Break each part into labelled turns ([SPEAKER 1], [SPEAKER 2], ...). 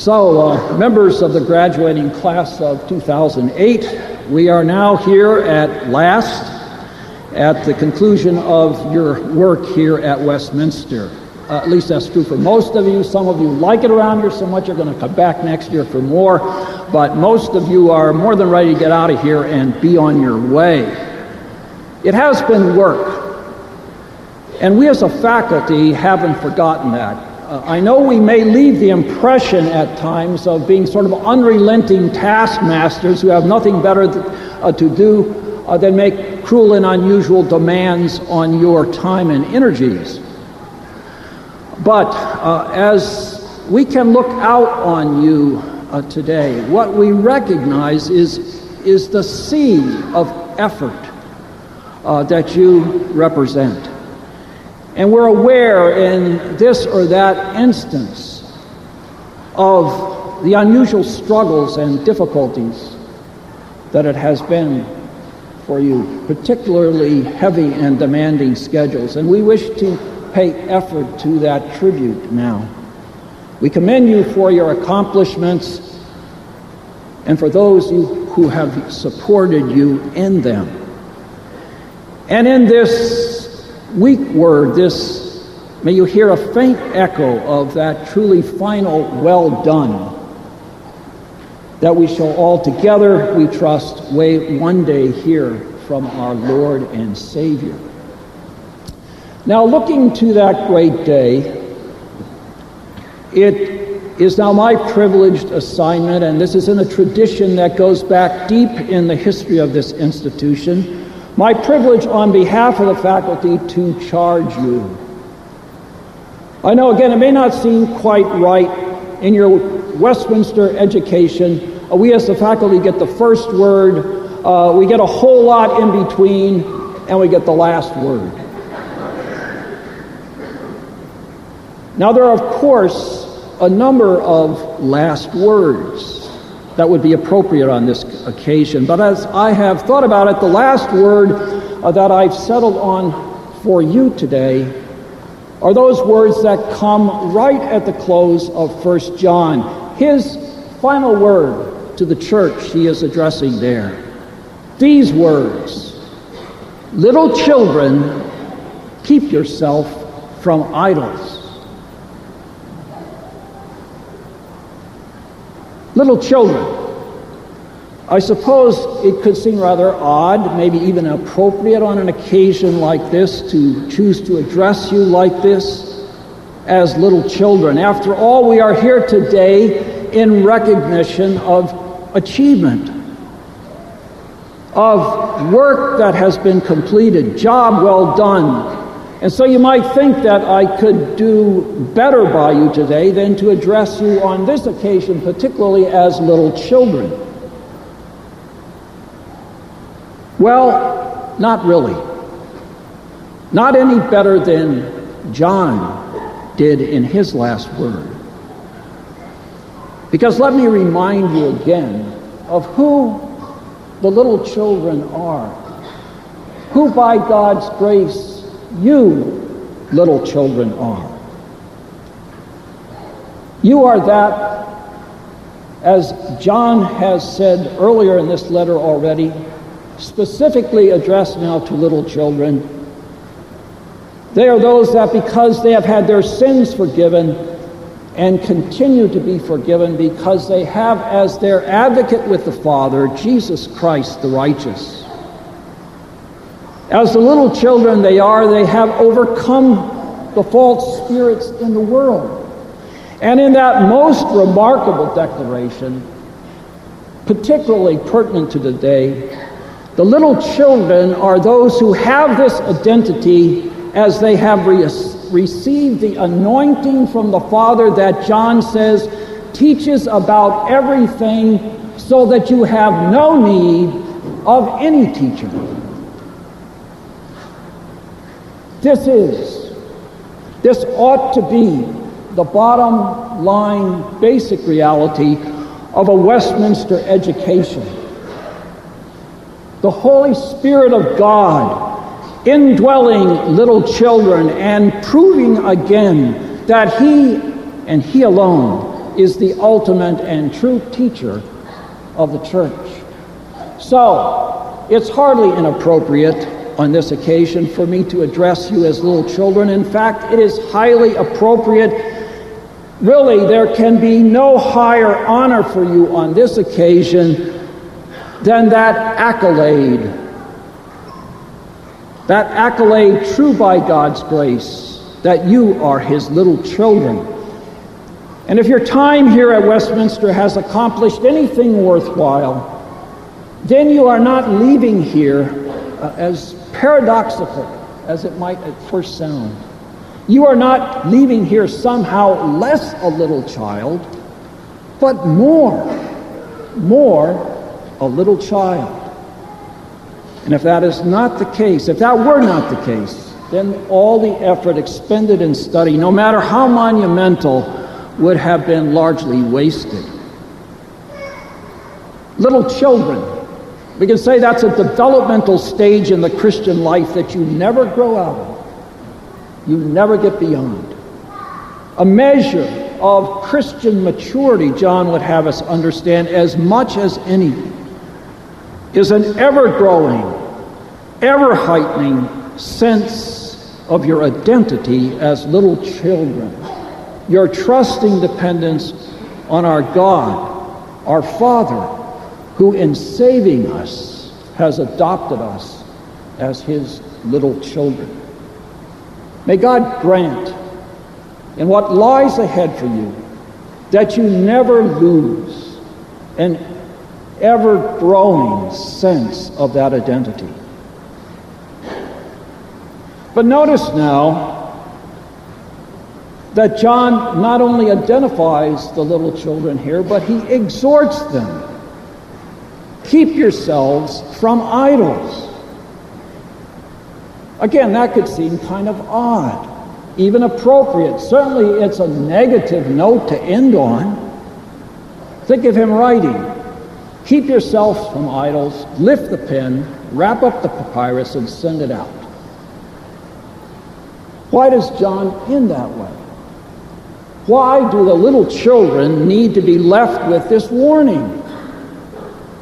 [SPEAKER 1] So, uh, members of the graduating class of 2008, we are now here at last at the conclusion of your work here at Westminster. Uh, at least that's true for most of you. Some of you like it around here so much you're going to come back next year for more. But most of you are more than ready to get out of here and be on your way. It has been work. And we as a faculty haven't forgotten that. I know we may leave the impression at times of being sort of unrelenting taskmasters who have nothing better th- uh, to do uh, than make cruel and unusual demands on your time and energies. But uh, as we can look out on you uh, today, what we recognize is, is the sea of effort uh, that you represent. And we're aware in this or that instance of the unusual struggles and difficulties that it has been for you, particularly heavy and demanding schedules. And we wish to pay effort to that tribute now. We commend you for your accomplishments and for those who have supported you in them. And in this weak word, this, may you hear a faint echo of that truly final well done that we shall all together, we trust, wait one day hear from our Lord and Savior. Now, looking to that great day, it is now my privileged assignment, and this is in a tradition that goes back deep in the history of this institution my privilege on behalf of the faculty to charge you. I know, again, it may not seem quite right in your Westminster education. Uh, we as the faculty get the first word, uh, we get a whole lot in between, and we get the last word. Now, there are, of course, a number of last words that would be appropriate on this occasion. But as I have thought about it, the last word uh, that I've settled on for you today are those words that come right at the close of First John. His final word to the church he is addressing there. These words Little children, keep yourself from idols. Little children. I suppose it could seem rather odd, maybe even appropriate on an occasion like this to choose to address you like this as little children. After all, we are here today in recognition of achievement, of work that has been completed, job well done, and so you might think that I could do better by you today than to address you on this occasion, particularly as little children. Well, not really. Not any better than John did in his last word. Because let me remind you again of who the little children are, who by God's grace you little children are. You are that, as John has said earlier in this letter already, specifically addressed now to little children. They are those that, because they have had their sins forgiven and continue to be forgiven, because they have as their advocate with the Father Jesus Christ the righteous. As the little children they are, they have overcome the false spirits in the world. And in that most remarkable declaration, particularly pertinent to today, the little children are those who have this identity as they have re- received the anointing from the Father that John says teaches about everything so that you have no need of any teacher. This is, this ought to be the bottom line basic reality of a Westminster education. The Holy Spirit of God indwelling little children and proving again that He and He alone is the ultimate and true teacher of the church. So, it's hardly inappropriate on this occasion for me to address you as little children. In fact, it is highly appropriate. Really, there can be no higher honor for you on this occasion than that accolade. That accolade, true by God's grace, that you are His little children. And if your time here at Westminster has accomplished anything worthwhile, then you are not leaving here uh, as paradoxical as it might at first sound. You are not leaving here somehow less a little child, but more, more a little child. And if that is not the case, if that were not the case, then all the effort expended in study, no matter how monumental, would have been largely wasted. Little children, we can say that's a developmental stage in the Christian life that you never grow out of, you never get beyond. A measure of Christian maturity, John would have us understand, as much as any, is an ever growing, ever heightening sense of your identity as little children your trusting dependence on our God, our Father, who in saving us has adopted us as his little children. May God grant in what lies ahead for you that you never lose an ever growing sense of that identity. But notice now that John not only identifies the little children here, but he exhorts them. Keep yourselves from idols. Again, that could seem kind of odd, even appropriate. Certainly, it's a negative note to end on. Think of him writing Keep yourselves from idols, lift the pen, wrap up the papyrus, and send it out. Why does John end that way? Why do the little children need to be left with this warning?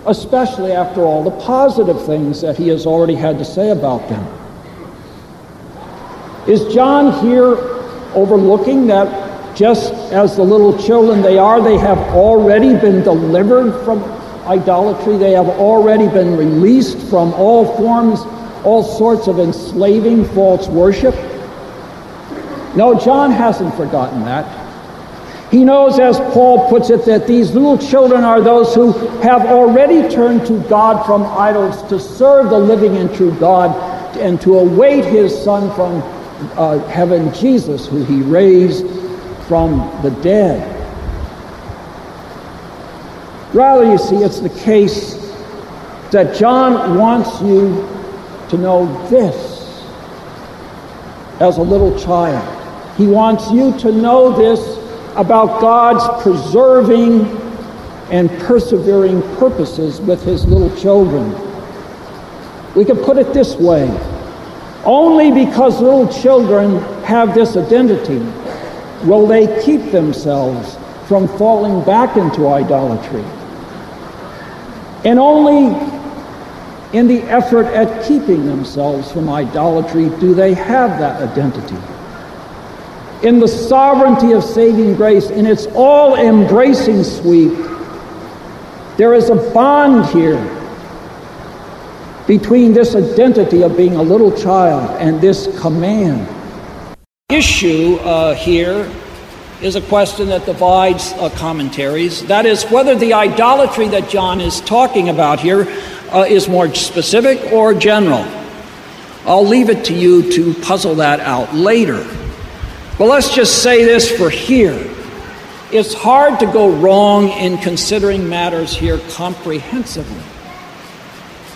[SPEAKER 1] Especially after all the positive things that he has already had to say about them. Is John here overlooking that just as the little children they are, they have already been delivered from idolatry? They have already been released from all forms, all sorts of enslaving false worship? No, John hasn't forgotten that. He knows, as Paul puts it, that these little children are those who have already turned to God from idols to serve the living and true God and to await his Son from uh, heaven, Jesus, who he raised from the dead. Rather, you see, it's the case that John wants you to know this as a little child. He wants you to know this about God's preserving and persevering purposes with his little children. We can put it this way only because little children have this identity will they keep themselves from falling back into idolatry. And only in the effort at keeping themselves from idolatry do they have that identity in the sovereignty of saving grace, in its all embracing sweep, there is a bond here between this identity of being a little child and this command. Issue uh, here is a question that divides uh, commentaries. That is, whether the idolatry that John is talking about here uh, is more specific or general. I'll leave it to you to puzzle that out later. But let's just say this for here. It's hard to go wrong in considering matters here comprehensively.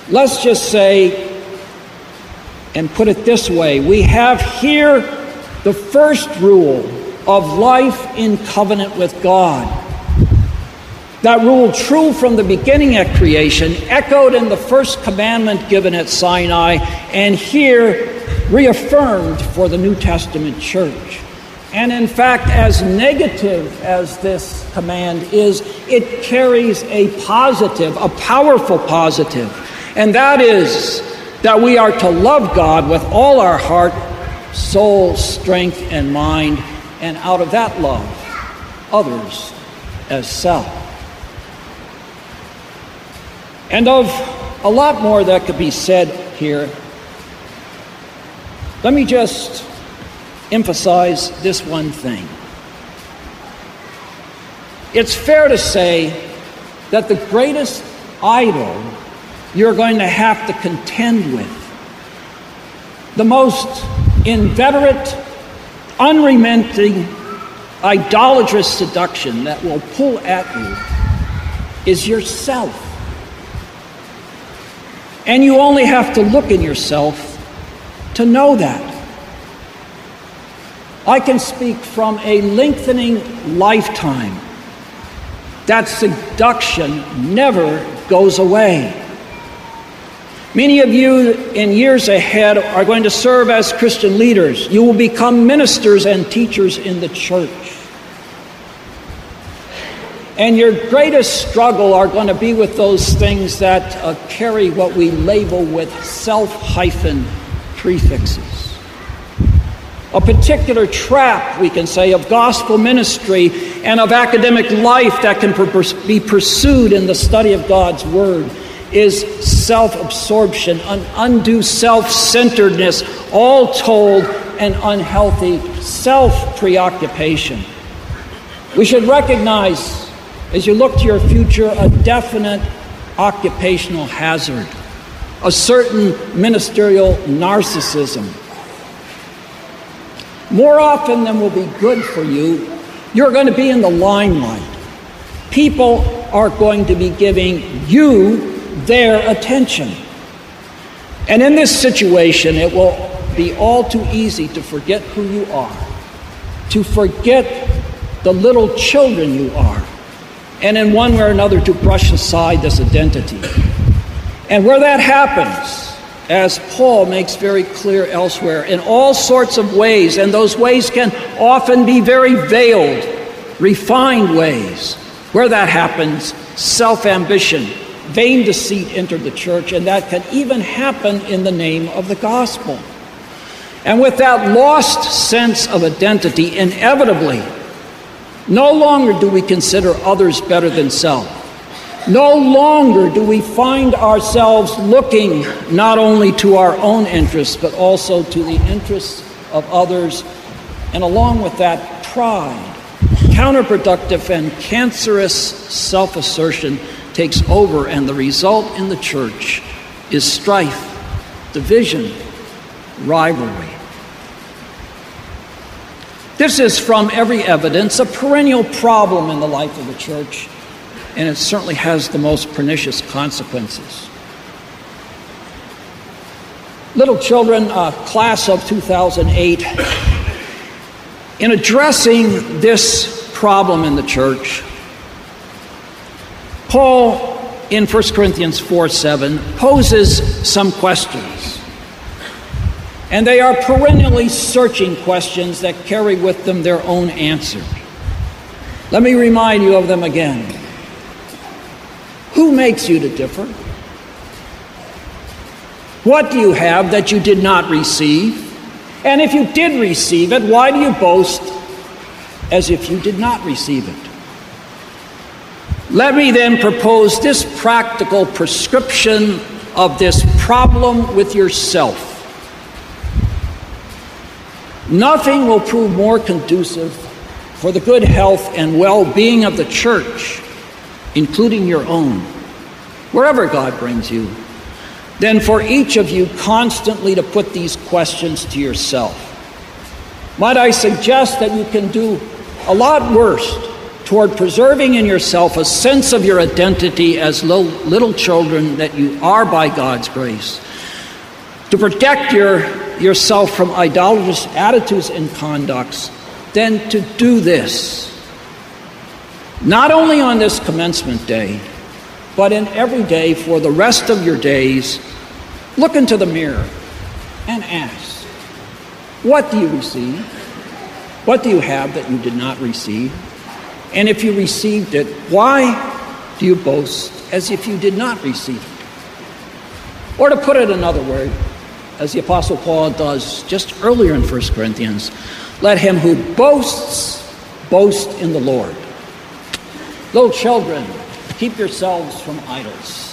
[SPEAKER 1] Let's just say, and put it this way we have here the first rule of life in covenant with God. That rule, true from the beginning at creation, echoed in the first commandment given at Sinai, and here reaffirmed for the New Testament church. And in fact, as negative as this command is, it carries a positive, a powerful positive. And that is that we are to love God with all our heart, soul, strength, and mind, and out of that love, others as self. And of a lot more that could be said here, let me just emphasize this one thing. It's fair to say that the greatest idol you're going to have to contend with, the most inveterate, unrelenting, idolatrous seduction that will pull at you is yourself. And you only have to look in yourself to know that. I can speak from a lengthening lifetime. That seduction never goes away. Many of you in years ahead are going to serve as Christian leaders. You will become ministers and teachers in the church. And your greatest struggle are going to be with those things that uh, carry what we label with self hyphen prefixes a particular trap, we can say, of gospel ministry and of academic life that can be pursued in the study of God's Word is self absorption, an undue self centeredness, all told, an unhealthy self preoccupation. We should recognize, as you look to your future, a definite occupational hazard, a certain ministerial narcissism more often than will be good for you, you're going to be in the limelight. People are going to be giving you their attention. And in this situation, it will be all too easy to forget who you are, to forget the little children you are, and in one way or another to brush aside this identity. And where that happens, as Paul makes very clear elsewhere, in all sorts of ways, and those ways can often be very veiled, refined ways. Where that happens, self ambition, vain deceit enter the church, and that can even happen in the name of the gospel. And with that lost sense of identity, inevitably, no longer do we consider others better than self. No longer do we find ourselves looking not only to our own interests, but also to the interests of others. And along with that, pride, counterproductive and cancerous self assertion takes over, and the result in the church is strife, division, rivalry. This is, from every evidence, a perennial problem in the life of the church and it certainly has the most pernicious consequences. Little children, uh, class of 2008, in addressing this problem in the church, Paul in 1 Corinthians 4 7 poses some questions. And they are perennially searching questions that carry with them their own answer. Let me remind you of them again. Who makes you to differ? What do you have that you did not receive? And if you did receive it, why do you boast as if you did not receive it? Let me then propose this practical prescription of this problem with yourself. Nothing will prove more conducive for the good health and well being of the church including your own, wherever God brings you, then for each of you constantly to put these questions to yourself. Might I suggest that you can do a lot worse toward preserving in yourself a sense of your identity as little, children that you are by God's grace, to protect your, yourself from idolatrous attitudes and conducts, than to do this. Not only on this commencement day, but in every day for the rest of your days Look into the mirror and ask, What do you receive? What do you have that you did not receive? And if you received it, why do you boast as if you did not receive it? Or to put it another way, as the Apostle Paul does just earlier in 1 Corinthians, let him who boasts boast in the Lord. Little children, keep yourselves from idols.